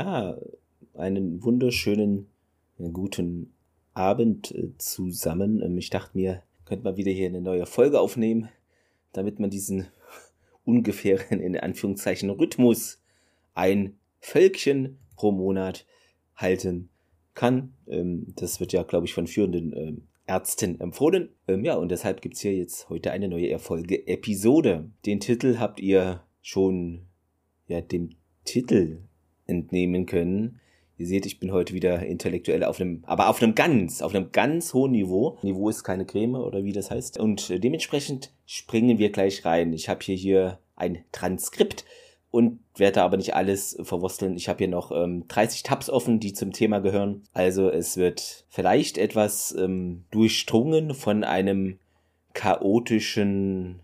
Ja, einen wunderschönen guten Abend äh, zusammen. Ähm, ich dachte mir, könnte man wieder hier eine neue Folge aufnehmen, damit man diesen ungefähren, in Anführungszeichen, Rhythmus ein Völkchen pro Monat halten kann. Ähm, das wird ja, glaube ich, von führenden ähm, Ärzten empfohlen. Ja, und deshalb gibt es hier jetzt heute eine neue Erfolge-Episode. Den Titel habt ihr schon ja, dem Titel entnehmen können. Ihr seht, ich bin heute wieder intellektuell auf einem, aber auf einem ganz, auf einem ganz hohen Niveau. Niveau ist keine Creme oder wie das heißt. Und dementsprechend springen wir gleich rein. Ich habe hier hier ein Transkript und werde aber nicht alles verwursteln. Ich habe hier noch ähm, 30 Tabs offen, die zum Thema gehören. Also es wird vielleicht etwas ähm, durchdrungen von einem chaotischen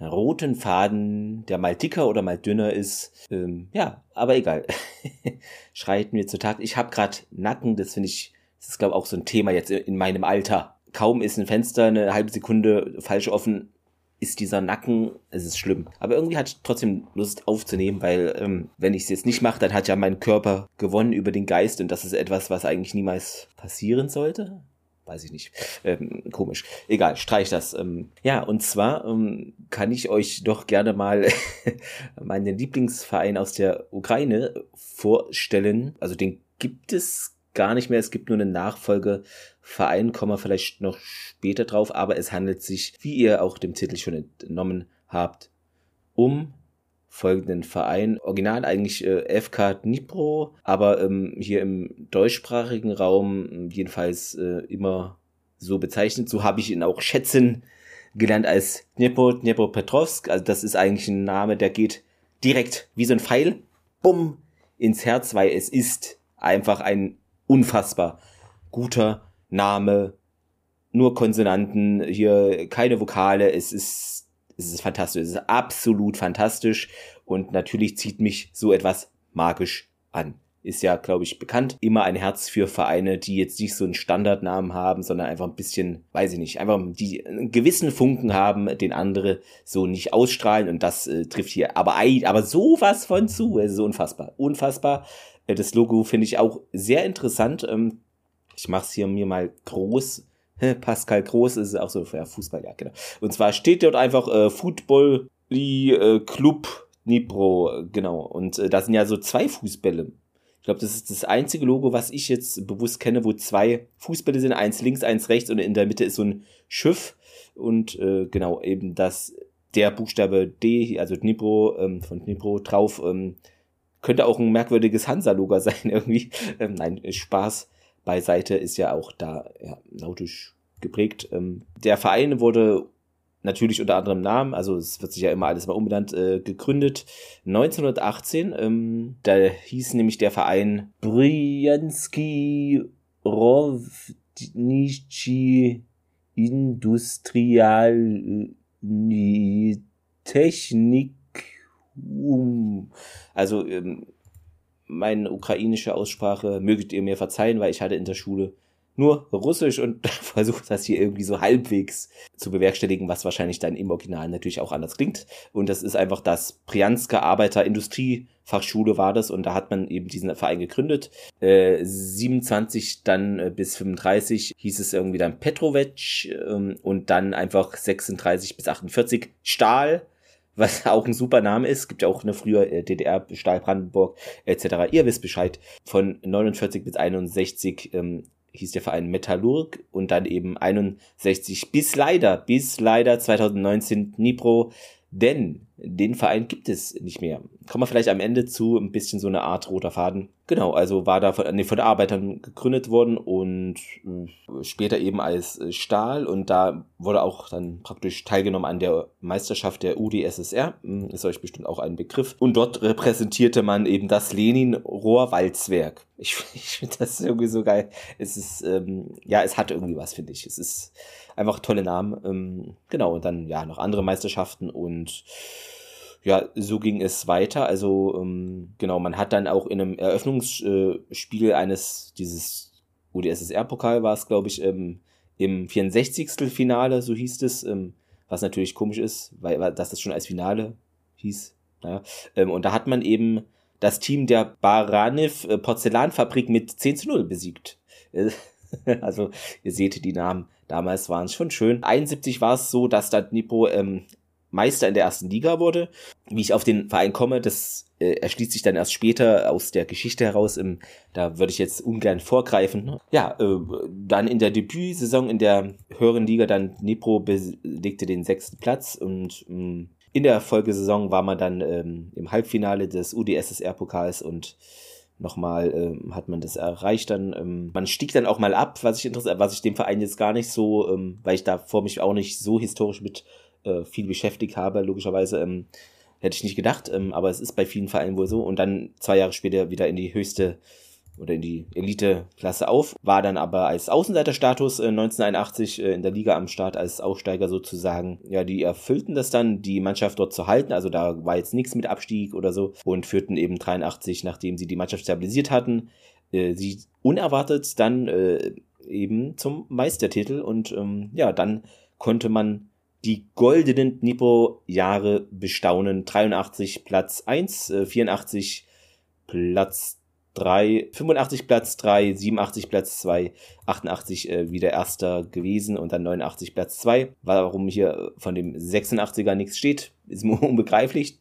roten Faden, der mal dicker oder mal dünner ist. Ähm, ja, aber egal. Schreiten wir zu Tag. Ich habe gerade Nacken, das finde ich, das ist glaube ich auch so ein Thema jetzt in meinem Alter. Kaum ist ein Fenster eine halbe Sekunde falsch offen, ist dieser Nacken, es ist schlimm. Aber irgendwie hatte ich trotzdem Lust aufzunehmen, weil ähm, wenn ich es jetzt nicht mache, dann hat ja mein Körper gewonnen über den Geist und das ist etwas, was eigentlich niemals passieren sollte weiß ich nicht. Ähm, komisch. Egal, streich das. Ähm, ja, und zwar ähm, kann ich euch doch gerne mal meinen Lieblingsverein aus der Ukraine vorstellen. Also den gibt es gar nicht mehr. Es gibt nur einen Nachfolgeverein, kommen wir vielleicht noch später drauf, aber es handelt sich, wie ihr auch dem Titel schon entnommen habt, um folgenden Verein. Original eigentlich äh, FK Dnipro, aber ähm, hier im deutschsprachigen Raum jedenfalls äh, immer so bezeichnet. So habe ich ihn auch schätzen gelernt als Dnipro, Dnipropetrovsk. Also das ist eigentlich ein Name, der geht direkt wie so ein Pfeil, bumm, ins Herz, weil es ist einfach ein unfassbar guter Name. Nur Konsonanten, hier keine Vokale, es ist es ist fantastisch. Es ist absolut fantastisch. Und natürlich zieht mich so etwas magisch an. Ist ja, glaube ich, bekannt. Immer ein Herz für Vereine, die jetzt nicht so einen Standardnamen haben, sondern einfach ein bisschen, weiß ich nicht, einfach die einen gewissen Funken haben, den andere so nicht ausstrahlen. Und das äh, trifft hier aber, aber sowas von zu. Es ist unfassbar. Unfassbar. Äh, das Logo finde ich auch sehr interessant. Ähm, ich mache es hier mir mal groß Pascal Groß ist auch so, ja, Fußball, ja, genau. Und zwar steht dort einfach äh, Football äh, Club Nipro, genau. Und äh, da sind ja so zwei Fußbälle. Ich glaube, das ist das einzige Logo, was ich jetzt bewusst kenne, wo zwei Fußbälle sind, eins links, eins rechts und in der Mitte ist so ein Schiff und äh, genau eben das der Buchstabe D, also Dnipro ähm, von Dnipro drauf, ähm, könnte auch ein merkwürdiges Hansa-Logo sein irgendwie. Ähm, nein, Spaß beiseite ist ja auch da ja, nautisch geprägt. Ähm, der Verein wurde natürlich unter anderem Namen, also es wird sich ja immer alles mal umbenannt, äh, gegründet. 1918, ähm, da hieß nämlich der Verein Bryanski Rovnici Industrial Technik also ähm, meine ukrainische Aussprache möget ihr mir verzeihen, weil ich hatte in der Schule nur Russisch und versuche das hier irgendwie so halbwegs zu bewerkstelligen, was wahrscheinlich dann im Original natürlich auch anders klingt. Und das ist einfach das Prianska Arbeiter Industriefachschule war das und da hat man eben diesen Verein gegründet. Äh, 27 dann äh, bis 35 hieß es irgendwie dann Petrovic ähm, und dann einfach 36 bis 48 Stahl was auch ein super Name ist. Gibt ja auch eine früher äh, DDR, Stahl Brandenburg etc. Ihr wisst Bescheid. Von 49 bis 61 ähm, hieß der Verein Metallurg und dann eben 61 bis leider, bis leider 2019 Nipro, denn den Verein gibt es nicht mehr. Kommen wir vielleicht am Ende zu, ein bisschen so eine Art roter Faden. Genau, also war da von, nee, von den Arbeitern gegründet worden und äh, später eben als Stahl und da wurde auch dann praktisch teilgenommen an der Meisterschaft der UdSSR, hm, ist euch bestimmt auch ein Begriff. Und dort repräsentierte man eben das Lenin-Rohrwalzwerk. Ich, ich finde das irgendwie so geil. Es ist, ähm, ja, es hat irgendwie was, finde ich. Es ist einfach tolle Namen. Ähm, genau, und dann ja noch andere Meisterschaften und ja, so ging es weiter. Also ähm, genau, man hat dann auch in einem Eröffnungsspiel eines dieses UdSSR-Pokal war es, glaube ich, ähm, im 64. Finale, so hieß es, ähm, was natürlich komisch ist, weil, weil dass das schon als Finale hieß. Naja. Ähm, und da hat man eben das Team der Baraniv äh, Porzellanfabrik mit 10 zu 0 besiegt. also ihr seht die Namen. Damals waren es schon schön. 71 war es so, dass da Dnipro ähm, Meister in der ersten Liga wurde. Wie ich auf den Verein komme, das äh, erschließt sich dann erst später aus der Geschichte heraus. Im, da würde ich jetzt ungern vorgreifen. Ja, äh, dann in der Debütsaison in der höheren Liga dann Dnipro belegte den sechsten Platz und ähm, in der Folgesaison war man dann ähm, im Halbfinale des UdSSR-Pokals und nochmal ähm, hat man das erreicht dann. Ähm, man stieg dann auch mal ab, was ich interessiert, was ich dem Verein jetzt gar nicht so, ähm, weil ich da vor mich auch nicht so historisch mit äh, viel beschäftigt habe, logischerweise. Ähm, hätte ich nicht gedacht, ähm, aber es ist bei vielen Vereinen wohl so. Und dann zwei Jahre später wieder in die höchste oder in die Elite-Klasse auf, war dann aber als Außenseiterstatus äh, 1981 äh, in der Liga am Start als Aufsteiger sozusagen. Ja, die erfüllten das dann, die Mannschaft dort zu halten, also da war jetzt nichts mit Abstieg oder so und führten eben 83, nachdem sie die Mannschaft stabilisiert hatten, äh, sie unerwartet dann äh, eben zum Meistertitel und ähm, ja, dann konnte man die goldenen Dnipro-Jahre bestaunen. 83 Platz 1, 84 Platz 3, 85 Platz 3, 87 Platz 2, 88 äh, wieder erster gewesen und dann 89 Platz 2. Warum hier von dem 86er nichts steht, ist mir unbegreiflich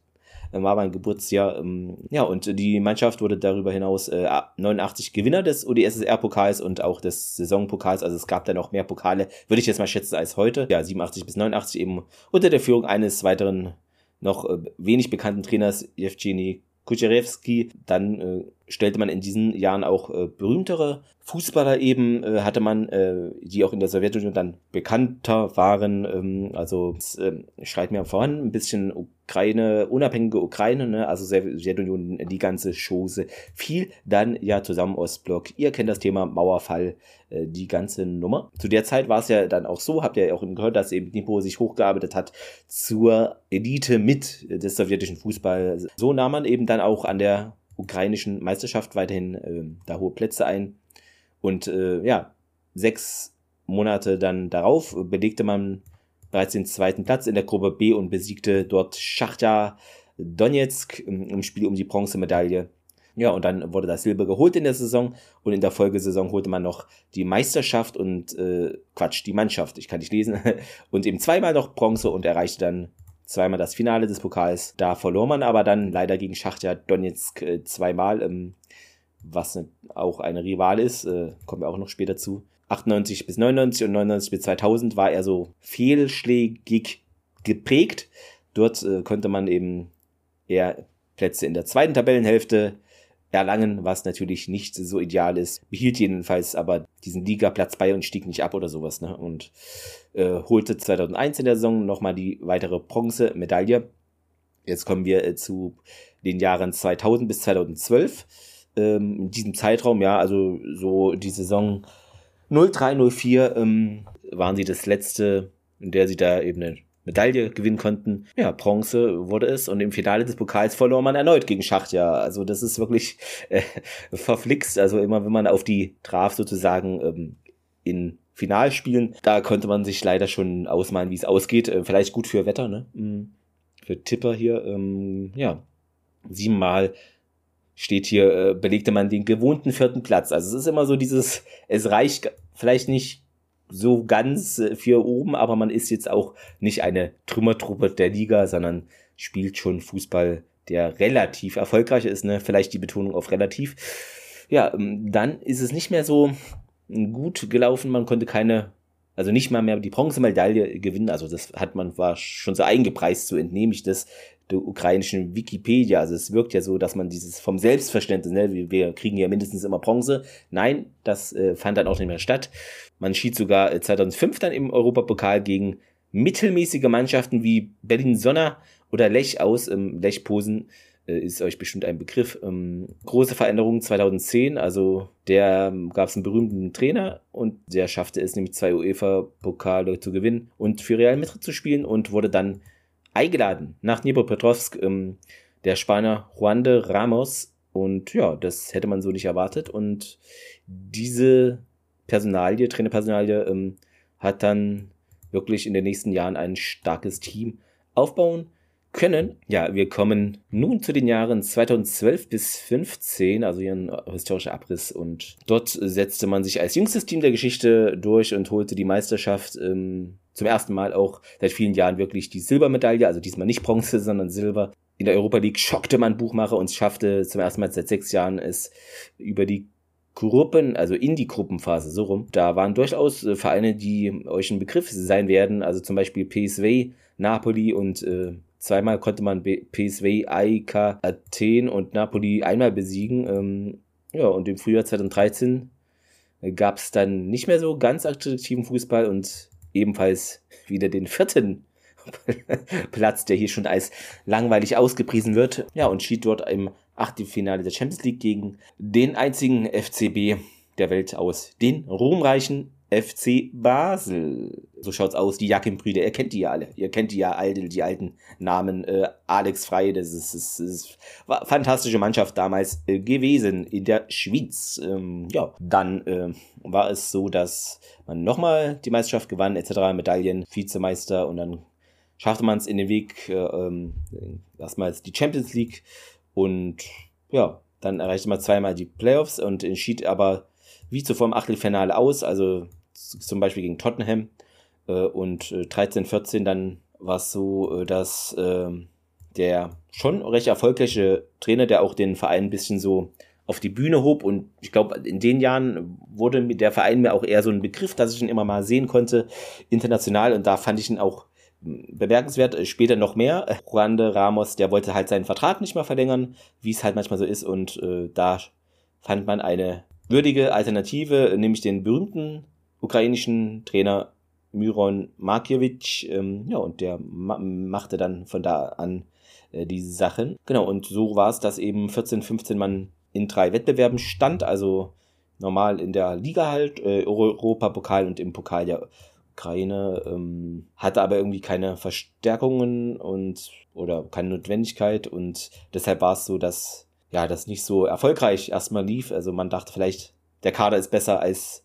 war mein Geburtsjahr. Ähm, ja, und die Mannschaft wurde darüber hinaus äh, 89 Gewinner des ODSSR-Pokals und auch des Saisonpokals. Also es gab da noch mehr Pokale, würde ich jetzt mal schätzen, als heute. Ja, 87 bis 89 eben unter der Führung eines weiteren noch äh, wenig bekannten Trainers, Evgeny Kucherewski. Dann äh, stellte man in diesen Jahren auch äh, berühmtere Fußballer eben, äh, hatte man, äh, die auch in der Sowjetunion dann bekannter waren. Ähm, also äh, schreit mir voran, ein bisschen Ukraine, unabhängige Ukraine, ne? also Sowjetunion, die ganze Chose. Viel dann ja zusammen Ostblock. Ihr kennt das Thema Mauerfall, äh, die ganze Nummer. Zu der Zeit war es ja dann auch so, habt ihr ja auch gehört, dass eben Dnipro sich hochgearbeitet hat zur Elite mit des sowjetischen Fußballs. So nahm man eben dann auch an der ukrainischen Meisterschaft weiterhin äh, da hohe Plätze ein. Und äh, ja, sechs Monate dann darauf belegte man bereits den zweiten Platz in der Gruppe B und besiegte dort Schachtja Donetsk im Spiel um die Bronzemedaille. Ja, und dann wurde das Silber geholt in der Saison und in der Folgesaison holte man noch die Meisterschaft und äh, Quatsch, die Mannschaft, ich kann nicht lesen, und eben zweimal noch Bronze und erreichte dann zweimal das Finale des Pokals. Da verlor man aber dann leider gegen Schachtja Donetsk äh, zweimal, ähm, was ne, auch eine Rival ist, äh, kommen wir auch noch später zu. 98 bis 99 und 99 bis 2000 war er so fehlschlägig geprägt. Dort äh, konnte man eben eher Plätze in der zweiten Tabellenhälfte erlangen, was natürlich nicht so ideal ist. Behielt jedenfalls aber diesen Liga-Platz bei und stieg nicht ab oder sowas. Ne? Und äh, holte 2001 in der Saison nochmal die weitere Bronze-Medaille. Jetzt kommen wir äh, zu den Jahren 2000 bis 2012. Ähm, in diesem Zeitraum, ja, also so die Saison 0304 ähm, waren sie das letzte, in der sie da eben eine Medaille gewinnen konnten. Ja, Bronze wurde es und im Finale des Pokals verlor man erneut gegen Schachtja. Also das ist wirklich äh, verflixt. Also immer wenn man auf die traf sozusagen ähm, in Finalspielen, da konnte man sich leider schon ausmalen, wie es ausgeht. Äh, vielleicht gut für Wetter, ne? Mhm. Für Tipper hier. Ähm, ja, siebenmal steht hier, äh, belegte man den gewohnten vierten Platz. Also es ist immer so dieses, es reicht vielleicht nicht so ganz äh, für oben, aber man ist jetzt auch nicht eine Trümmertruppe der Liga, sondern spielt schon Fußball, der relativ erfolgreich ist, ne? Vielleicht die Betonung auf relativ. Ja, ähm, dann ist es nicht mehr so gut gelaufen, man konnte keine also nicht mal mehr die Bronzemedaille gewinnen. Also das hat man war schon so eingepreist, so entnehme ich das der ukrainischen Wikipedia. Also es wirkt ja so, dass man dieses vom Selbstverständnis, ne, wir kriegen ja mindestens immer Bronze. Nein, das äh, fand dann auch nicht mehr statt. Man schied sogar 2005 äh, dann im Europapokal gegen mittelmäßige Mannschaften wie Berlin Sonner oder Lech aus. Ähm, Lech Posen ist euch bestimmt ein Begriff. Ähm, große Veränderungen 2010, also der ähm, gab es einen berühmten Trainer und der schaffte es nämlich zwei UEFA-Pokale zu gewinnen und für Real Madrid zu spielen und wurde dann eingeladen nach Dnipropetrovsk, ähm, der Spanier Juan de Ramos und ja, das hätte man so nicht erwartet und diese Personalie, Trainerpersonalie ähm, hat dann wirklich in den nächsten Jahren ein starkes Team aufbauen können. Ja, wir kommen nun zu den Jahren 2012 bis 15, also hier ein historischer Abriss. Und dort setzte man sich als jüngstes Team der Geschichte durch und holte die Meisterschaft ähm, zum ersten Mal auch seit vielen Jahren wirklich die Silbermedaille, also diesmal nicht Bronze, sondern Silber. In der Europa League schockte man Buchmacher und schaffte zum ersten Mal seit sechs Jahren es über die Gruppen, also in die Gruppenphase, so rum. Da waren durchaus äh, Vereine, die euch ein Begriff sein werden, also zum Beispiel PSV, Napoli und äh, zweimal konnte man PSV, AIK, Athen und Napoli einmal besiegen. Ähm, ja, und im Frühjahr 2013 gab es dann nicht mehr so ganz attraktiven Fußball und ebenfalls wieder den vierten Platz, der hier schon als langweilig ausgepriesen wird. Ja, und schied dort im Achtelfinale der Champions League gegen den einzigen FCB der Welt aus, den ruhmreichen FC Basel. So schaut's aus, die Jakim-Brüder, ihr kennt die ja alle. Ihr kennt die ja alle, die alten Namen. Äh, Alex Frey, das ist, das ist war fantastische Mannschaft damals äh, gewesen in der Schweiz. Ähm, ja, dann äh, war es so, dass man nochmal die Meisterschaft gewann, etc., Medaillen, Vizemeister und dann schaffte man es in den Weg, äh, ähm, erstmals die Champions League und ja, dann erreichte man zweimal die Playoffs und entschied aber wie zuvor im Achtelfinale aus, also zum Beispiel gegen Tottenham. Äh, und äh, 13, 14 dann war es so, äh, dass äh, der schon recht erfolgreiche Trainer, der auch den Verein ein bisschen so auf die Bühne hob und ich glaube, in den Jahren wurde der Verein mir auch eher so ein Begriff, dass ich ihn immer mal sehen konnte, international und da fand ich ihn auch bemerkenswert, äh, später noch mehr. Juan de Ramos, der wollte halt seinen Vertrag nicht mehr verlängern, wie es halt manchmal so ist und äh, da fand man eine würdige Alternative, nämlich den berühmten ukrainischen Trainer Myron Markiewicz. Ähm, ja, und der ma machte dann von da an äh, diese Sachen. Genau, und so war es, dass eben 14, 15 Mann in drei Wettbewerben stand, also normal in der Liga halt, äh, Europapokal und im Pokal der Ukraine, ähm, hatte aber irgendwie keine Verstärkungen und oder keine Notwendigkeit und deshalb war es so, dass ja, das nicht so erfolgreich erstmal lief. Also man dachte vielleicht, der Kader ist besser, als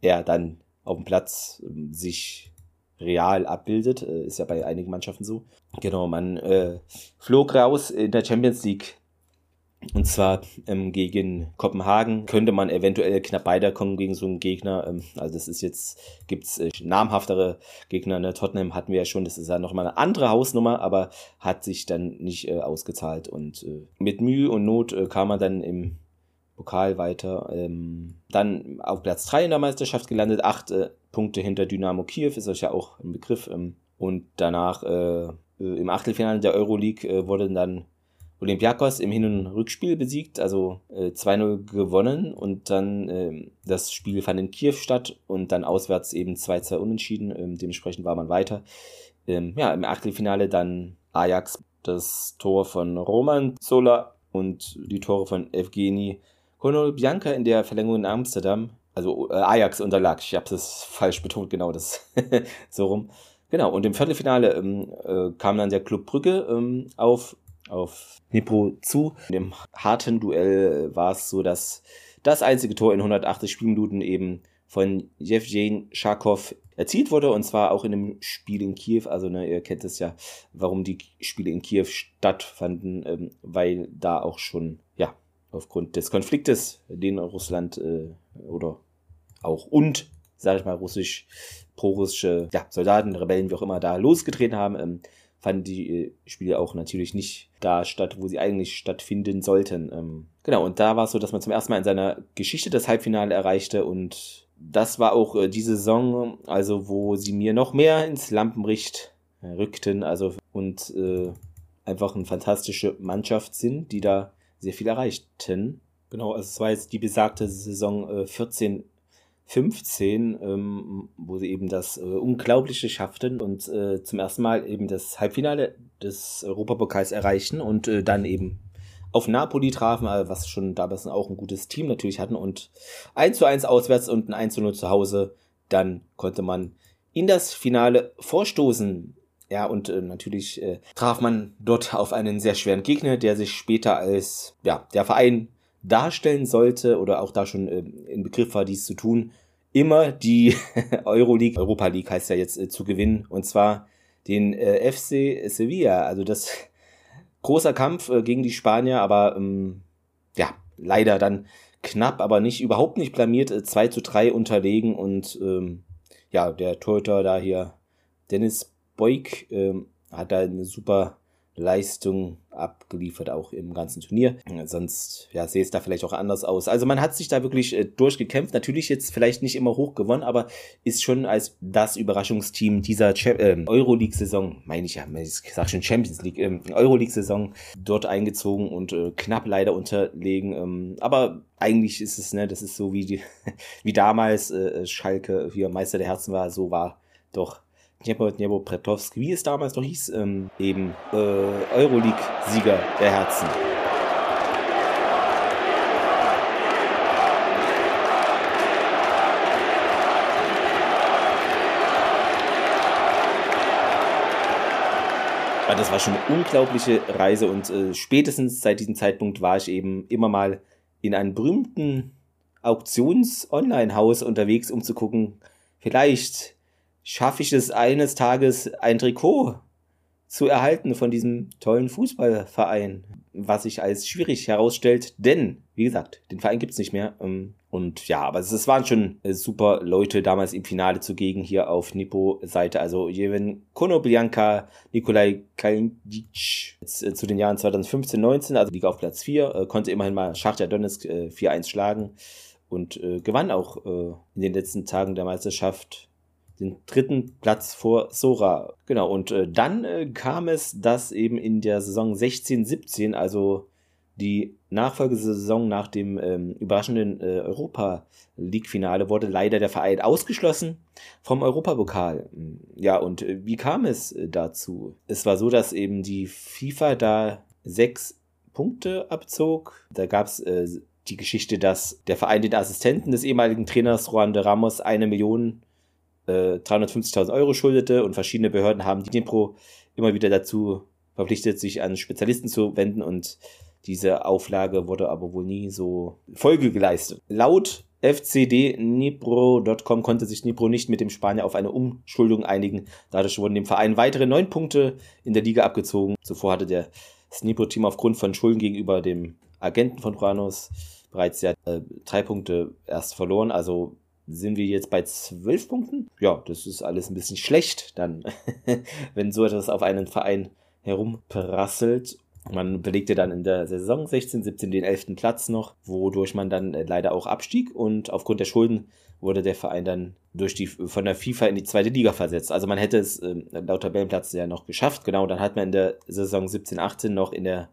er dann auf dem Platz ähm, sich real abbildet. Äh, ist ja bei einigen Mannschaften so. Genau, man äh, flog raus in der Champions League. Und zwar ähm, gegen Kopenhagen könnte man eventuell knapp weiterkommen gegen so einen Gegner. Ähm, also das ist jetzt, gibt's äh, namhaftere Gegner. Ne? Tottenham hatten wir ja schon, das ist ja nochmal eine andere Hausnummer, aber hat sich dann nicht äh, ausgezahlt. Und äh, mit Mühe und Not äh, kam man dann im Pokal weiter. Ähm, dann auf Platz 3 in der Meisterschaft gelandet, acht äh, Punkte hinter Dynamo Kiew, ist euch ja auch ein Begriff. Ähm, und danach äh, im Achtelfinale der Euroleague äh, wurde dann Olympiakos im Hin- und Rückspiel besiegt, also äh, 2-0 gewonnen und dann äh, das Spiel fand in Kiew statt und dann auswärts eben 2-2 unentschieden, ähm, dementsprechend war man weiter. Ähm, ja, im Achtelfinale dann Ajax, das Tor von Roman Zola und die Tore von Evgeny Konol Bianca in der Verlängerung in Amsterdam, also äh, Ajax unterlag, ich habe es falsch betont, genau das so rum. Genau, und im Viertelfinale ähm, äh, kam dann der Club Brügge ähm, auf, auf Nipro zu. In dem harten Duell war es so, dass das einzige Tor in 180 Spielminuten eben von Jevgen Schakov erzielt wurde und zwar auch in einem Spiel in Kiew. Also ne, ihr kennt es ja, warum die Spiele in Kiew stattfanden, ähm, weil da auch schon ja aufgrund des Konfliktes, den Russland äh, oder auch und, sage ich mal, russisch, pro-russische ja, Soldaten, Rebellen, wie auch immer, da losgetreten haben, ähm, fanden die äh, Spiele auch natürlich nicht da statt, wo sie eigentlich stattfinden sollten. Ähm, genau, und da war es so, dass man zum ersten Mal in seiner Geschichte das Halbfinale erreichte und das war auch äh, diese Saison, also wo sie mir noch mehr ins Lampenlicht äh, rückten, also und äh, einfach eine fantastische Mannschaft sind, die da sehr viel erreichten. Genau, also es war jetzt die besagte Saison äh, 14, 15, ähm, wo sie eben das äh, Unglaubliche schafften und äh, zum ersten Mal eben das Halbfinale des Europapokals erreichten und äh, dann eben auf Napoli trafen, äh, was schon damals auch ein gutes Team natürlich hatten und 1 zu 1 auswärts und ein 1 zu 0 zu Hause, dann konnte man in das Finale vorstoßen. Ja, und äh, natürlich äh, traf man dort auf einen sehr schweren Gegner, der sich später als ja, der Verein darstellen sollte oder auch da schon äh, in Begriff war, dies zu tun, immer die Euroleague, Europa League heißt ja jetzt, äh, zu gewinnen. Und zwar den äh, FC Sevilla. Also das großer Kampf äh, gegen die Spanier, aber ähm, ja, leider dann knapp, aber nicht überhaupt nicht blamiert, äh, 2 zu 3 unterlegen und ähm, ja, der Torhüter da hier, Dennis Beuk, ähm, hat da eine super Leistung abgeliefert, auch im ganzen Turnier. Sonst ja, sehe es da vielleicht auch anders aus. Also man hat sich da wirklich äh, durchgekämpft. Natürlich jetzt vielleicht nicht immer hoch gewonnen, aber ist schon als das Überraschungsteam dieser äh, Euroleague-Saison, meine ich ja, ich sag schon Champions League, äh, Euroleague-Saison dort eingezogen und äh, knapp leider unterlegen. Ähm, aber eigentlich ist es, ne, das ist so wie die, wie damals äh, Schalke hier Meister der Herzen war, so war doch Dnepro Pretowski, wie es damals noch hieß, ähm, eben äh, Euroleague-Sieger der Herzen. das war schon eine unglaubliche Reise und äh, spätestens seit diesem Zeitpunkt war ich eben immer mal in einem berühmten Auktions-Online-Haus unterwegs, um zu gucken, vielleicht schaffe ich es eines Tages, ein Trikot zu erhalten von diesem tollen Fußballverein, was sich als schwierig herausstellt, denn, wie gesagt, den Verein gibt's nicht mehr. Ähm, und ja, aber es waren schon äh, super Leute damals im Finale zugegen hier auf Nippo-Seite. Also Jeven Konoplyanka, Nikolai Kalinic äh, zu den Jahren 2015, 19, also Liga auf Platz 4, äh, konnte immerhin mal Schachtja Donetsk 4-1 schlagen und gewann auch in den letzten Tagen der Meisterschaft den dritten Platz vor Sora. Genau, und äh, dann äh, kam es, dass eben in der Saison 16-17, also die Nachfolgesaison nach dem ähm, überraschenden äh, Europa League-Finale, wurde leider der Verein ausgeschlossen vom Europapokal. Ja, und äh, wie kam es äh, dazu? Es war so, dass eben die FIFA da sechs Punkte abzog. Da gab es äh, die Geschichte, dass der Verein den Assistenten des ehemaligen Trainers Juan de Ramos eine Million 350.000 äh, Euro schuldete und verschiedene Behörden haben die Dnipro immer wieder dazu verpflichtet, sich an Spezialisten zu wenden und diese Auflage wurde aber wohl nie so Folge geleistet. Laut fcdnipro.com konnte sich Nipro nicht mit dem Spanier auf eine Umschuldung einigen. Dadurch wurden dem Verein weitere neun Punkte in der Liga abgezogen. Zuvor hatte der Nipro-Team aufgrund von Schulden gegenüber dem Agenten von Juanos bereits ja äh, drei Punkte erst verloren. Also sind wir jetzt bei zwölf Punkten. Ja, das ist alles ein bisschen schlecht dann, wenn so etwas auf einen Verein herumprasselt. Man belegte dann in der Saison 16, 17 den 11. Platz noch, wodurch man dann äh, leider auch abstieg und aufgrund der Schulden wurde der Verein dann durch die, von der FIFA in die zweite Liga versetzt. Also man hätte es äh, laut Tabellenplatz ja noch geschafft. Genau, dann hat man in der Saison 17, 18 noch in der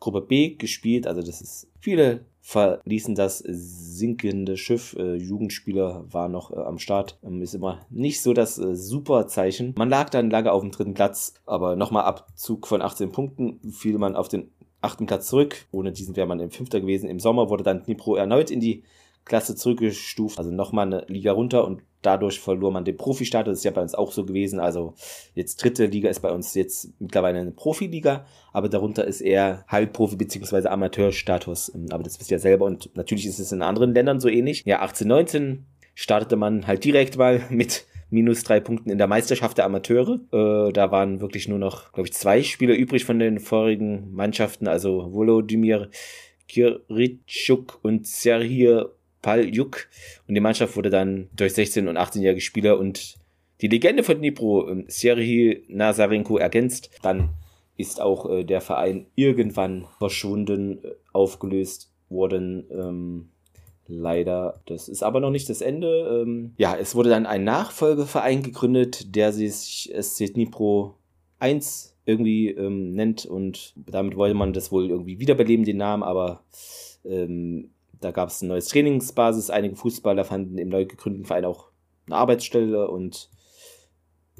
Gruppe B gespielt. Also das ist viele verließen das sinkende Schiff. Äh, Jugendspieler waren noch äh, am Start. Ähm, ist immer nicht so das äh, super Zeichen. Man lag dann lange auf dem dritten Platz, aber nochmal Abzug von 18 Punkten fiel man auf den achten Platz zurück. Ohne diesen wäre man im Fünfter gewesen. Im Sommer wurde dann Dnipro erneut in die Klasse zurückgestuft, also nochmal eine Liga runter und dadurch verlor man den Profi-Status. Das ist ja bei uns auch so gewesen. Also jetzt dritte Liga ist bei uns jetzt mittlerweile eine Profiliga, aber darunter ist eher Halbprofi- bzw. Amateurstatus. Aber das wisst ihr ja selber und natürlich ist es in anderen Ländern so ähnlich. Ja, 18, 19 startete man halt direkt mal mit minus drei Punkten in der Meisterschaft der Amateure. Äh, da waren wirklich nur noch, glaube ich, zwei Spieler übrig von den vorigen Mannschaften, also Volodymyr Kiritschuk und Serhir Paljuk. Und die Mannschaft wurde dann durch 16- und 18-jährige Spieler und die Legende von Dnipro, ähm, Serhii Nazarenko, ergänzt. Dann ist auch äh, der Verein irgendwann verschwunden, äh, aufgelöst worden. Ähm, leider. Das ist aber noch nicht das Ende. Ähm, ja, es wurde dann ein Nachfolgeverein gegründet, der sich SC Dnipro 1 irgendwie ähm, nennt und damit wollte man das wohl irgendwie wiederbeleben, den Namen, aber ähm, da gab es ein neues Trainingsbasis. Einige Fußballer fanden im neu gegründeten Verein auch eine Arbeitsstelle und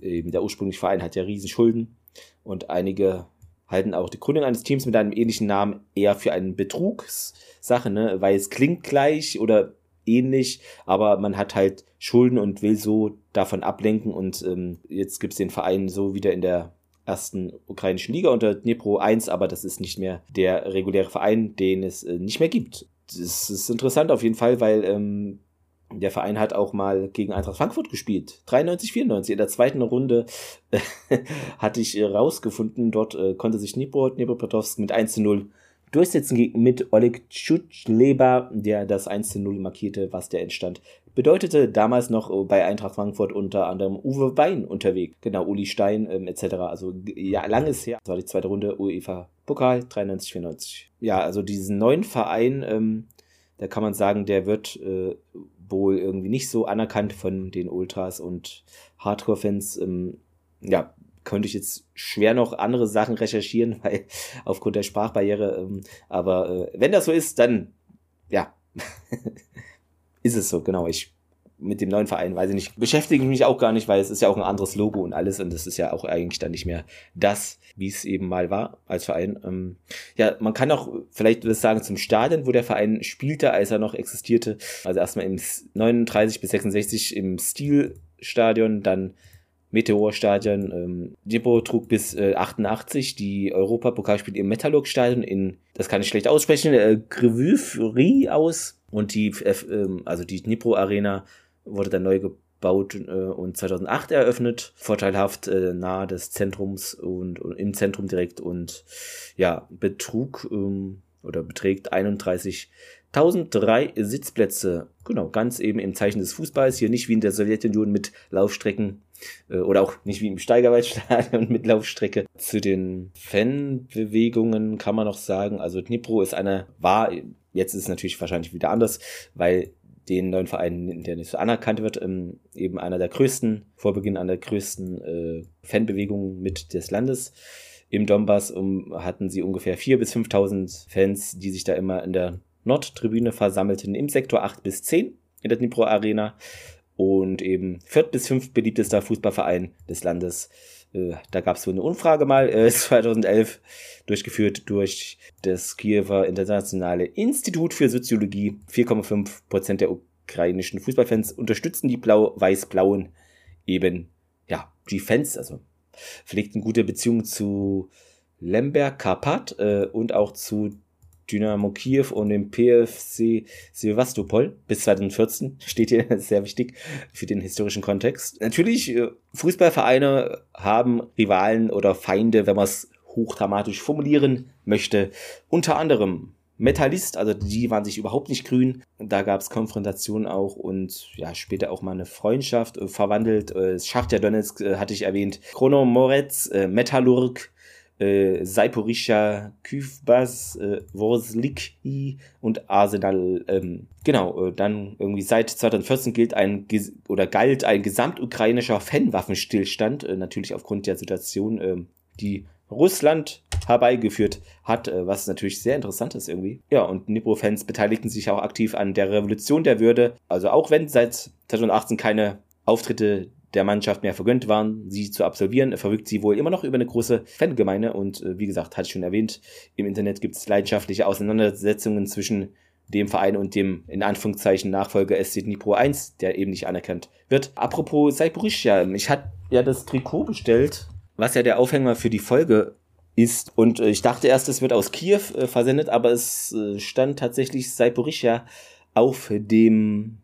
eben der ursprüngliche Verein hat ja riesen Schulden und einige halten auch die Gründung eines Teams mit einem ähnlichen Namen eher für eine Betrugssache, ne? weil es klingt gleich oder ähnlich, aber man hat halt Schulden und will so davon ablenken und ähm, jetzt gibt es den Verein so wieder in der ersten ukrainischen Liga unter Dnipro 1, aber das ist nicht mehr der reguläre Verein, den es äh, nicht mehr gibt das ist interessant auf jeden Fall, weil ähm, Der Verein hat auch mal gegen Eintracht Frankfurt gespielt. 93, 94. In der zweiten Runde hatte ich rausgefunden, dort äh, konnte sich Dnipro, Dnipropetrovsk mit 1 zu 0 durchsetzen mit Oleg Tschutschleba, der das 1 zu 0 markierte, was der entstand. Bedeutete damals noch äh, bei Eintracht Frankfurt unter anderem Uwe Wein unterwegs. Genau, Uli Stein ähm, etc. Also ja, langes her. Das war die zweite Runde UEFA Pokal 93, 94. Ja, also diesen neuen Verein, ähm, da kann man sagen, der wird äh, wohl irgendwie nicht so anerkannt von den Ultras und Hardcore-Fans. Ähm, ja, könnte ich jetzt schwer noch andere Sachen recherchieren, weil aufgrund der Sprachbarriere. Ähm, aber äh, wenn das so ist, dann ja, ist es so, genau. Ich mit dem neuen Verein, weiß ich nicht, beschäftige ich mich auch gar nicht, weil es ist ja auch ein anderes Logo und alles und es ist ja auch eigentlich dann nicht mehr das, wie es eben mal war als Verein. Ähm, ja, man kann auch vielleicht was sagen zum Stadion, wo der Verein spielte, als er noch existierte. Also erstmal im 39 bis 66 im Stilstadion, dann Meteorstadion. Ähm, Dnipro trug bis äh, 88 die Europapokalspiele im Metallurg-Stadion in, das kann ich schlecht aussprechen, äh, Grevy aus und die, äh, also die Dnipro Arena wurde dann neu gebaut äh, und 2008 eröffnet. Vorteilhaft äh, nahe des Zentrums und, und, im Zentrum direkt und ja, betrug ähm, oder beträgt 31.003 Sitzplätze. Genau, ganz eben im Zeichen des Fußballs. Hier nicht wie in der Sowjetunion mit Laufstrecken äh, oder auch nicht wie im Steigerwaldstadion mit Laufstrecke. Zu den Fanbewegungen kann man noch sagen, also Dnipro ist eine, war, jetzt ist es natürlich wahrscheinlich wieder anders, weil den neuen Verein, der nicht so anerkannt wird, ähm, eben einer der größten, vor Beginn einer der größten äh, Fanbewegungen mit des Landes. Im Donbass um, hatten sie ungefähr 4.000 bis 5.000 Fans, die sich da immer in der Nordtribüne versammelten, im Sektor 8 bis 10 in der Dnipro Arena und eben viert bis fünf beliebtester Fußballverein des Landes. Äh, da gab es so eine Umfrage mal äh, 2011 durchgeführt durch das Kiewer Internationale Institut für Soziologie. 4,5 Prozent der ukrainischen Fußballfans unterstützen die blau-weiß-blauen eben, ja, die Fans, also pflegten gute Beziehungen zu Lemberg Karpat äh, und auch zu Dynamo Kiew und dem PFC Sevastopol bis 2014. Steht hier sehr wichtig für den historischen Kontext. Natürlich, äh, Fußballvereine haben Rivalen oder Feinde, wenn man es hochdramatisch formulieren möchte. Unter anderem Metallist, also die waren sich überhaupt nicht grün. Da gab es Konfrontationen auch und ja, später auch mal eine Freundschaft äh, verwandelt. Äh, Schachtja Donetsk äh, hatte ich erwähnt. Chrono Moretz, Metallurg, äh, Saiporisha, Küfbas, äh, Worsliki und Arsenal. Ähm, genau, äh, dann irgendwie seit 2014 gilt ein oder galt ein gesamtukrainischer Fanwaffenstillstand, äh, natürlich aufgrund der Situation, äh, die Russland herbeigeführt hat, äh, was natürlich sehr interessant ist irgendwie. Ja, und Nipro-Fans beteiligten sich auch aktiv an der Revolution der Würde. Also auch wenn seit 2018 keine Auftritte der Mannschaft mehr vergönnt waren, sie zu absolvieren, verrückt sie wohl immer noch über eine große Fangemeinde und äh, wie gesagt, hatte ich schon erwähnt, im Internet gibt es leidenschaftliche Auseinandersetzungen zwischen dem Verein und dem in Anführungszeichen Nachfolger SC Dnipro 1, der eben nicht anerkannt wird. Apropos Saipurischa, ich hatte ja das Trikot bestellt, was ja der Aufhänger für die Folge ist und äh, ich dachte erst, es wird aus Kiew äh, versendet, aber es äh, stand tatsächlich Saipurischa auf dem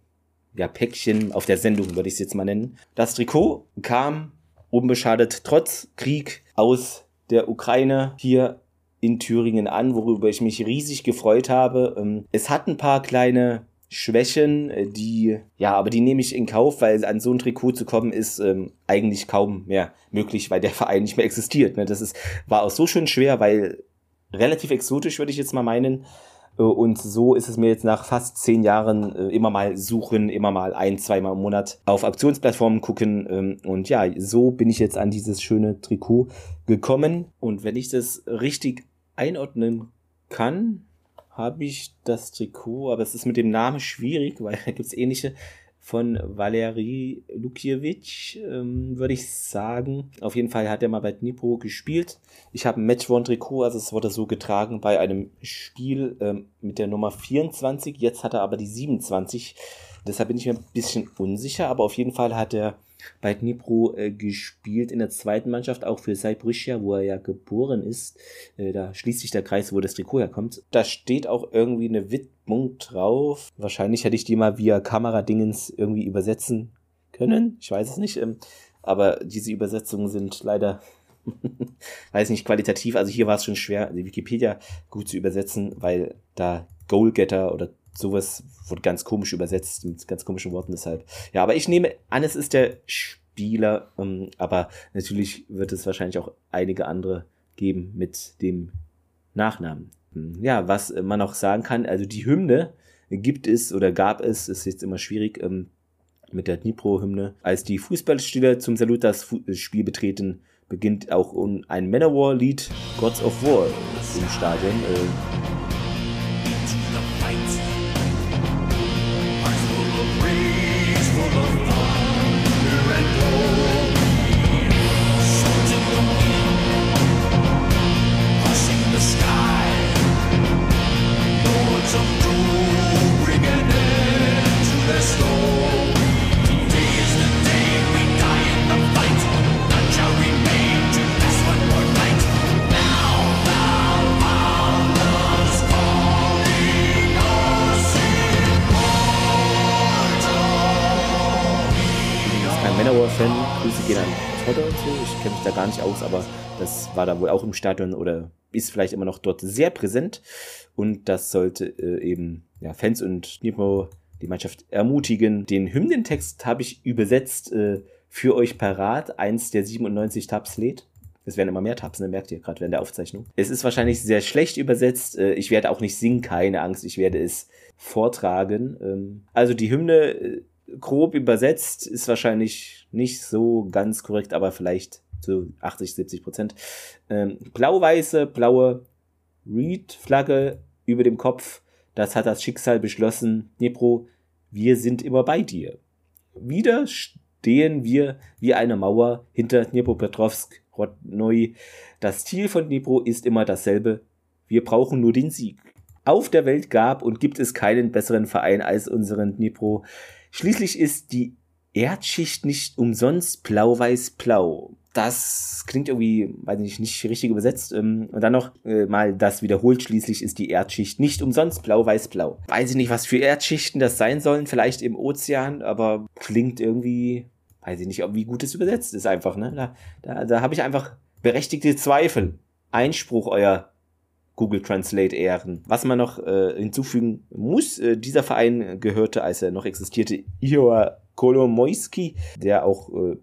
ja, Päckchen auf der Sendung, würde ich es jetzt mal nennen. Das Trikot kam unbeschadet trotz Krieg aus der Ukraine hier in Thüringen an, worüber ich mich riesig gefreut habe. Ähm, es hat ein paar kleine Schwächen, äh, die, ja, aber die nehme ich in Kauf, weil an so ein Trikot zu kommen ist ähm, eigentlich kaum mehr möglich, weil der Verein nicht mehr existiert. Ne? Das ist, war auch so schön schwer, weil relativ exotisch, würde ich jetzt mal meinen. Äh, und so ist es mir jetzt nach fast zehn Jahren äh, immer mal suchen, immer mal ein, zweimal im Monat auf Aktionsplattformen gucken. Ähm, und ja, so bin ich jetzt an dieses schöne Trikot gekommen. Und wenn ich das richtig einordnen kann, habe ich das Trikot, aber es ist mit dem Namen schwierig, weil da gibt es ähnliche von Valery Lukiewicz, ähm, würde ich sagen. Auf jeden Fall hat er mal bei Dnipro gespielt. Ich habe ein Match-One-Trikot, also es wurde so getragen bei einem Spiel ähm, mit der Nummer 24. Jetzt hat er aber die 27. Deshalb bin ich mir ein bisschen unsicher, aber auf jeden Fall hat er bei Dnipro äh, gespielt in der zweiten Mannschaft, auch für Saibrishia, wo er ja geboren ist. Äh, da schließt sich der Kreis, wo das Trikot herkommt. Da steht auch irgendwie eine Widmung Punkt drauf. Wahrscheinlich hätte ich die mal via Kameradingens irgendwie übersetzen können. Ich weiß es nicht. Ähm, aber diese Übersetzungen sind leider, weiß nicht, qualitativ. Also hier war es schon schwer, die Wikipedia gut zu übersetzen, weil da Goalgetter oder sowas wurde ganz komisch übersetzt mit ganz komischen Worten deshalb. Ja, aber ich nehme an, es ist der Spieler, ähm, aber natürlich wird es wahrscheinlich auch einige andere geben mit dem Nachnamen. Ja, was man noch sagen kann, also die Hymne gibt es oder gab es, ist jetzt immer schwierig, ähm, mit der Dnipro-Hymne. Als die Fußballspieler zum Salut das Spiel betreten, beginnt auch ein Manowar-Lied Gods of War im Stadion. Äh, gar nicht aus, aber das war da wohl auch im Stadion oder ist vielleicht immer noch dort sehr präsent. Und das sollte äh, eben ja, Fans und Dnipro, die Mannschaft, ermutigen. Den Hymnentext habe ich übersetzt äh, für euch parat. Eins der 97 Tabs lädt. Es werden immer mehr Tabs, ne? merkt ihr gerade während der Aufzeichnung. Es ist wahrscheinlich sehr schlecht übersetzt. Äh, ich werde auch nicht singen, keine Angst. Ich werde es vortragen. Ähm, also die Hymne äh, grob übersetzt ist wahrscheinlich nicht so ganz korrekt, aber vielleicht zu 80, 70 Prozent. Ähm, Blau-weiße, blaue Reed-Flagge über dem Kopf. Das hat das Schicksal beschlossen. Dnipro, wir sind immer bei dir. Wieder stehen wir wie eine Mauer hinter Dnipropetrovsk, Rodnoi. Das Ziel von Dnipro ist immer dasselbe. Wir brauchen nur den Sieg. Auf der Welt gab und gibt es keinen besseren Verein als unseren Dnipro. Schließlich ist die Erdschicht nicht umsonst blau-weiß-blau das klingt irgendwie, weiß ich nicht, nicht richtig übersetzt. Ähm, und dann noch äh, mal das wiederholt. Schließlich ist die Erdschicht nicht umsonst blau-weiß-blau. Weiß ich nicht, was für Erdschichten das sein sollen. Vielleicht im Ozean, aber klingt irgendwie, weiß ich nicht, wie gut es übersetzt ist einfach. Ne? Da, da, da habe ich einfach berechtigte Zweifel. Einspruch, euer Google Translate Ehren. Was man noch äh, hinzufügen muss, äh, dieser Verein gehörte, als er noch existierte, Ihor Kolomoisky, der auch äh,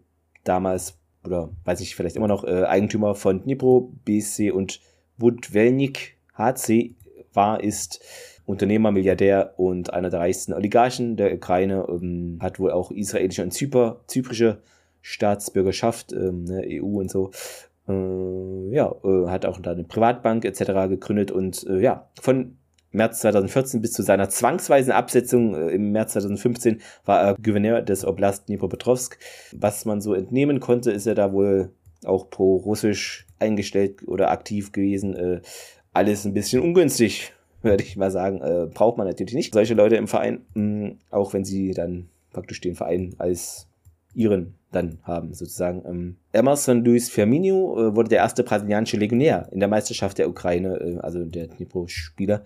damals oder weiß ich vielleicht immer noch, äh, Eigentümer von Dnipro, BSC und Budvelnik HC war, ist Unternehmer, Milliardär und einer der reichsten Oligarchen der Ukraine, ähm, hat wohl auch israelische und Zyper, zyprische Staatsbürgerschaft, ähm, ne, EU und so. Äh, ja, äh, hat auch da eine Privatbank etc. gegründet und äh, ja, von März 2014 bis zu seiner zwangsweisen Absetzung äh, im März 2015 war er Gouverneur des Oblast Dnipropetrovsk. Was man so entnehmen konnte, ist er da wohl auch pro-russisch eingestellt oder aktiv gewesen. Äh, alles ein bisschen ungünstig, würde ich mal sagen. Äh, braucht man natürlich nicht. Solche Leute im Verein, mh, auch wenn sie dann praktisch den Verein als ihren dann haben, sozusagen. Ähm, Emerson Luis Firmino äh, wurde der erste brasilianische Legionär in der Meisterschaft der Ukraine, äh, also der Dnipro-Spieler.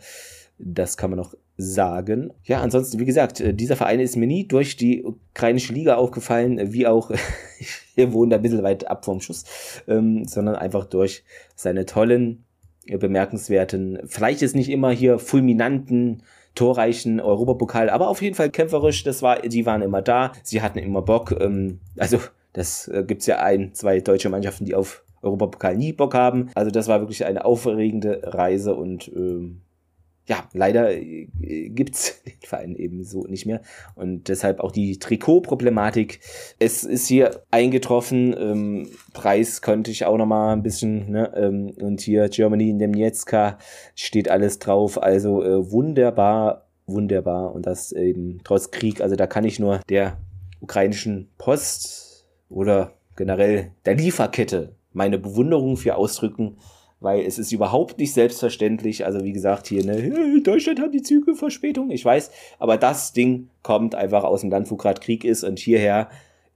Das kann man noch sagen. Ja, ansonsten, wie gesagt, äh, dieser Verein ist mir nie durch die ukrainische Liga aufgefallen, äh, wie auch, wir wohnen da ein bisschen weit ab vom Schuss, ähm, sondern einfach durch seine tollen, äh, bemerkenswerten, vielleicht ist nicht immer hier fulminanten torreichen Europapokal, aber auf jeden Fall kämpferisch. Das war, die waren immer da, sie hatten immer Bock. Ähm, also das äh, gibt's ja ein, zwei deutsche Mannschaften, die auf Europapokal nie Bock haben. Also das war wirklich eine aufregende Reise und ähm, ja, leider äh, gibt's den Verein eben so nicht mehr. Und deshalb auch die Trikotproblematik. Es ist hier eingetroffen. Ähm, Preis konnte ich auch noch mal ein bisschen. Ne? Ähm, und hier Germany in dem Nietzka steht alles drauf. Also äh, wunderbar, wunderbar. Und das eben trotz Krieg. Also da kann ich nur der ukrainischen Post oder generell der Lieferkette meine Bewunderung für ausdrücken weil es ist überhaupt nicht selbstverständlich. Also wie gesagt, hier, ne, Deutschland haben die Züge Verspätung, ich weiß, aber das Ding kommt einfach aus dem Land, wo gerade Krieg ist und hierher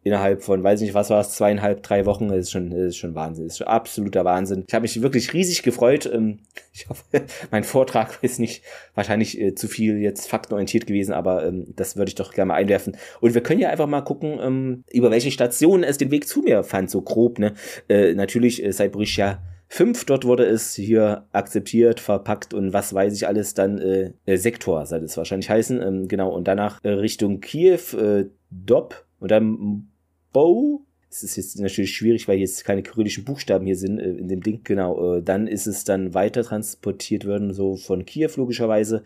innerhalb von, weiß ich nicht, was war es, zweieinhalb, drei Wochen, das ist schon, das ist schon Wahnsinn, das ist schon absoluter Wahnsinn. Ich habe mich wirklich riesig gefreut. Ähm, ich hoffe, mein Vortrag ist nicht wahrscheinlich äh, zu viel jetzt faktenorientiert gewesen, aber ähm, das würde ich doch gerne mal einwerfen. Und wir können ja einfach mal gucken, ähm, über welche Stationen es den Weg zu mir fand, so grob. Ne? Äh, natürlich äh, seit Borussia 5, dort wurde es hier akzeptiert, verpackt und was weiß ich alles, dann äh, Sektor soll es wahrscheinlich heißen. Ähm, genau, und danach äh, Richtung Kiew, äh, Dop und dann Bow. Es ist jetzt natürlich schwierig, weil jetzt keine kyrillischen Buchstaben hier sind äh, in dem Ding. Genau, äh, dann ist es dann weiter transportiert worden, so von Kiew logischerweise.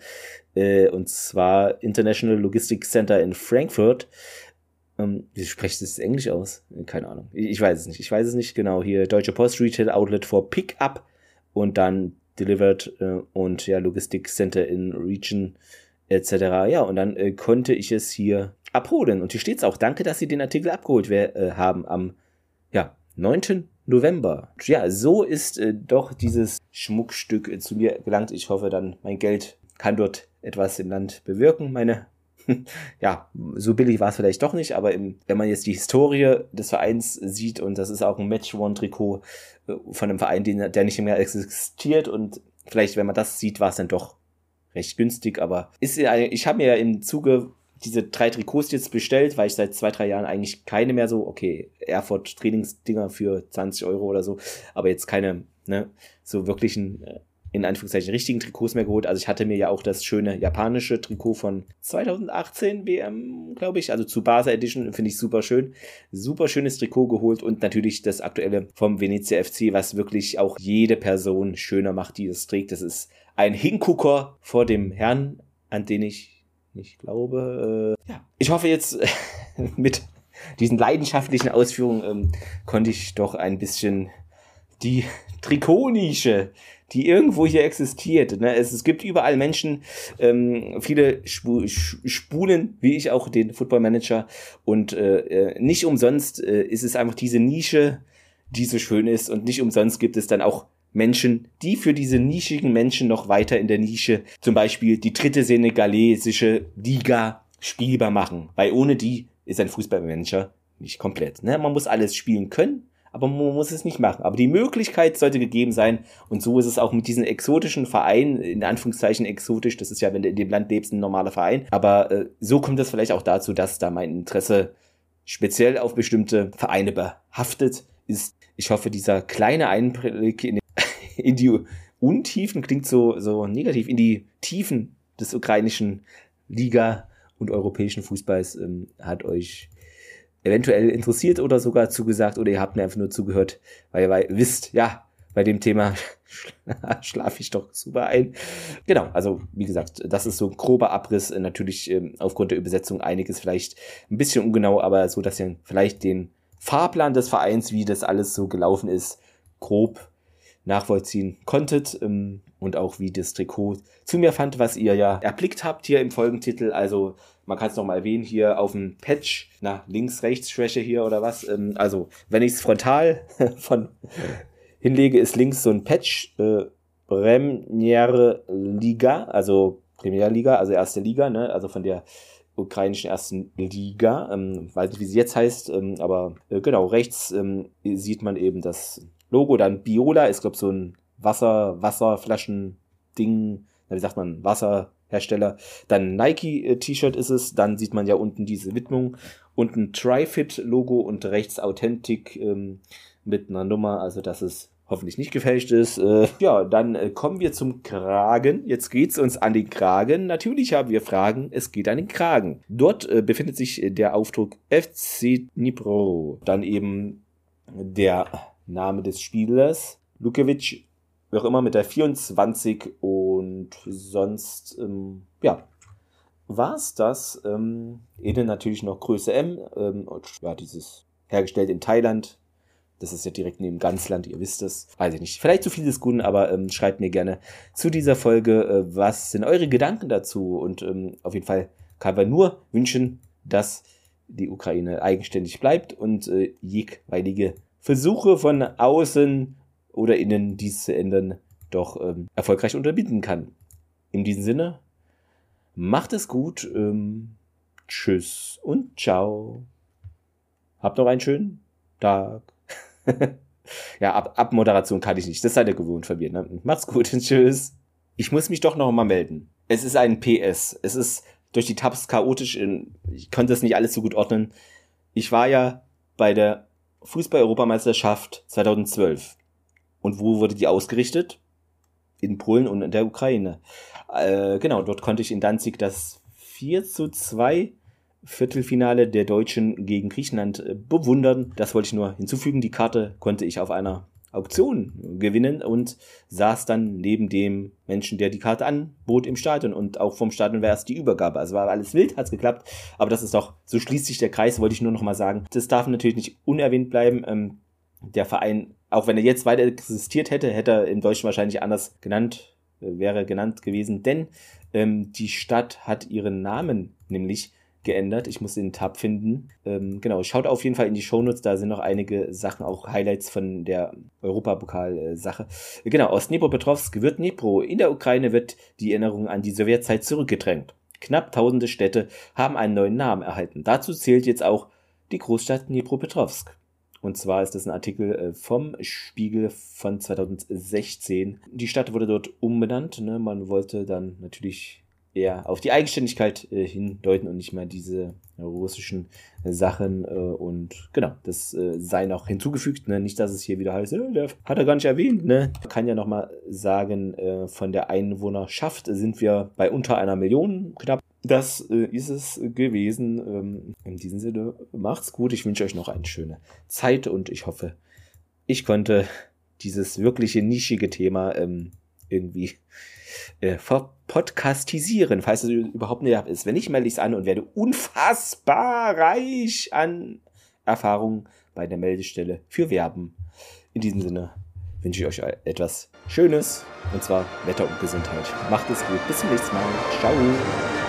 Äh, und zwar International Logistics Center in Frankfurt. Ähm, wie spricht das Englisch aus? Keine Ahnung. Ich, weiß es nicht. Ich weiß es nicht genau. Hier Deutsche Post Retail Outlet for Pickup und dann Delivered äh, und ja Logistics Center in Region etc. Ja, und dann äh, konnte ich es hier abholen. Und hier steht es auch. Danke, dass Sie den Artikel abgeholt äh, haben am ja, 9. November. Ja, so ist äh, doch dieses Schmuckstück äh, zu mir gelangt. Ich hoffe dann, mein Geld kann dort etwas im Land bewirken. Meine, ja, so billig war es vielleicht doch nicht, aber im, wenn man jetzt die Historie des Vereins sieht, und das ist auch ein Match-One-Trikot äh, von einem Verein, den, der nicht mehr existiert, und vielleicht, wenn man das sieht, war es dann doch recht günstig, aber ist ich habe mir ja im Zuge diese drei Trikots jetzt bestellt, weil ich seit zwei, drei Jahren eigentlich keine mehr so, okay, Erfurt Trainingsdinger für 20 Euro oder so, aber jetzt keine, ne, so wirklichen, äh, in Anführungszeichen richtigen Trikots mehr geholt. Also ich hatte mir ja auch das schöne japanische Trikot von 2018 WM, glaube ich, also zu Basa Edition, finde ich super schön. Super schönes Trikot geholt und natürlich das aktuelle vom Venezia FC, was wirklich auch jede Person schöner macht, die es trägt. Das ist ein Hingucker vor dem Herrn, an den ich nicht glaube. Äh, ja, ich hoffe jetzt mit diesen leidenschaftlichen Ausführungen ähm, konnte ich doch ein bisschen die Trikotnische, die irgendwo hier existiert. Ne? Es, es gibt überall Menschen, ähm, viele Spu Spulen, wie ich auch den Football Manager. Und äh, äh, nicht umsonst äh, ist es einfach diese Nische, die so schön ist. Und nicht umsonst gibt es dann auch Menschen, die für diese nischigen Menschen noch weiter in der Nische zum Beispiel die dritte senegalesische Liga spielbar machen. Weil ohne die ist ein Fußballmanager nicht komplett. Ne? Man muss alles spielen können, aber man muss es nicht machen. Aber die Möglichkeit sollte gegeben sein. Und so ist es auch mit diesen exotischen Vereinen, in Anführungszeichen exotisch, das ist ja, wenn du in dem Land lebst, ein normaler Verein. Aber äh, so kommt es vielleicht auch dazu, dass da mein Interesse speziell auf bestimmte Vereine behaftet ist. Ich hoffe, dieser kleine Einblick in in die Untiefen, klingt so, so negativ, in die Tiefen des ukrainischen Liga und europäischen Fußballs ähm, hat euch eventuell interessiert oder sogar zugesagt oder ihr habt mir einfach nur zugehört, weil ihr wisst, ja, bei dem Thema schlafe ich doch super ein. Genau, also wie gesagt, das ist so ein grober Abriss. Natürlich ähm, aufgrund der Übersetzung einiges vielleicht ein bisschen ungenau, aber so, dass ihr vielleicht den Fahrplan des Vereins, wie das alles so gelaufen ist, grob nachvollziehen konntet ähm, und auch wie das Trikot zu mir fand, was ihr ja erblickt habt hier im Folgentitel. Also man kann es nochmal erwähnen hier auf dem Patch, na links-rechts-Schwäche hier oder was. Ähm, also wenn ich es frontal von hinlege, ist links so ein Patch äh, Premier Liga, also Premierliga, also erste Liga, ne? also von der ukrainischen ersten Liga. Ähm, weiß nicht, wie sie jetzt heißt, ähm, aber äh, genau, rechts ähm, sieht man eben das Logo, dann Biola ist, glaube so ein Wasser, Wasserflaschen-Ding, wie sagt man, Wasserhersteller. Dann Nike-T-Shirt ist es, dann sieht man ja unten diese Widmung, unten Trifit-Logo und rechts Authentic ähm, mit einer Nummer, also dass es hoffentlich nicht gefälscht ist. Äh, ja, dann äh, kommen wir zum Kragen. Jetzt geht's uns an den Kragen. Natürlich haben wir Fragen. Es geht an den Kragen. Dort äh, befindet sich der Aufdruck FC Dnipro. Dann eben der Name des Spielers. Lukevic, wie auch immer, mit der 24 und sonst, ähm, ja, war es das. Ähm, innen natürlich noch Größe M. Ähm, und, ja, dieses hergestellt in Thailand. Das ist ja direkt neben Ganzland, ihr wisst es. Weiß ich nicht. Vielleicht zu viel des Guten, aber ähm, schreibt mir gerne zu dieser Folge, äh, was sind eure Gedanken dazu? Und ähm, auf jeden Fall kann man nur wünschen, dass die Ukraine eigenständig bleibt und äh, jegweilige Versuche von außen oder innen dies zu ändern doch ähm, erfolgreich unterbieten kann. In diesem Sinne, macht es gut, ähm, tschüss und ciao. Habt noch einen schönen Tag. ja, Ab Abmoderation kann ich nicht. Das seid ihr gewohnt von mir. Ne? Macht's gut. Tschüss. Ich muss mich doch noch mal melden. Es ist ein PS. Es ist durch die Tabs chaotisch. Ich konnte das nicht alles so gut ordnen. Ich war ja bei der Fußball-Europameisterschaft 2012. Und wo wurde die ausgerichtet? In Polen und in der Ukraine. Äh, genau, dort konnte ich in Danzig das 4 zu 2 Viertelfinale der Deutschen gegen Griechenland äh, bewundern. Das wollte ich nur hinzufügen. Die Karte konnte ich auf einer Auktion gewinnen und saß dann neben dem Menschen, der die Karte anbot im Stadion und auch vom Stadion war erst die Übergabe. Also war alles wild, hat's geklappt, aber das ist doch, so schließt sich der Kreis, wollte ich nur noch mal sagen. Das darf natürlich nicht unerwähnt bleiben. Ähm, der Verein, auch wenn er jetzt weiter existiert hätte, hätte er im Deutschen wahrscheinlich anders genannt, äh, wäre genannt gewesen, denn ähm, die Stadt hat ihren Namen nämlich geändert. Ich muss den Tab finden. Ähm, genau, schaut auf jeden Fall in die Shownotes, da sind noch einige Sachen, auch Highlights von der Europapokal-Sache. Genau, aus Dnipropetrovsk wird Dnipro. In der Ukraine wird die Erinnerung an die Sowjetzeit zurückgedrängt. Knapp tausende Städte haben einen neuen Namen erhalten. Dazu zählt jetzt auch die Großstadt Dnipropetrovsk. Und zwar ist das ein Artikel äh, vom Spiegel von 2016. Die Stadt wurde dort umbenannt. Ne? Man wollte dann natürlich eher auf die Eigenständigkeit äh, hindeuten und nicht mehr diese äh, russischen äh, Sachen. Äh, und genau, das äh, sei noch hinzugefügt. Ne? Nicht, dass es hier wieder heißt, äh, hat er gar nicht erwähnt. Ne? Man kann ja nochmal sagen, von der Einwohnerschaft sind wir bei unter einer Million knapp. Das ist es gewesen. Ähm, in diesem Sinne, macht's gut. Ich wünsche euch noch eine schöne Zeit und ich hoffe, ich konnte dieses wirkliche nischige Thema ähm, irgendwie äh, verpodcastisieren, falls es überhaupt nicht ist. Wenn nicht, melde ich es an und werde unfassbar reich an Erfahrung bei der Meldestelle für Werben. In diesem Sinne wünsche ich euch etwas Schönes, und zwar Wetter und Gesundheit. Macht es gut. Bis zum nächsten Mal. Ciao.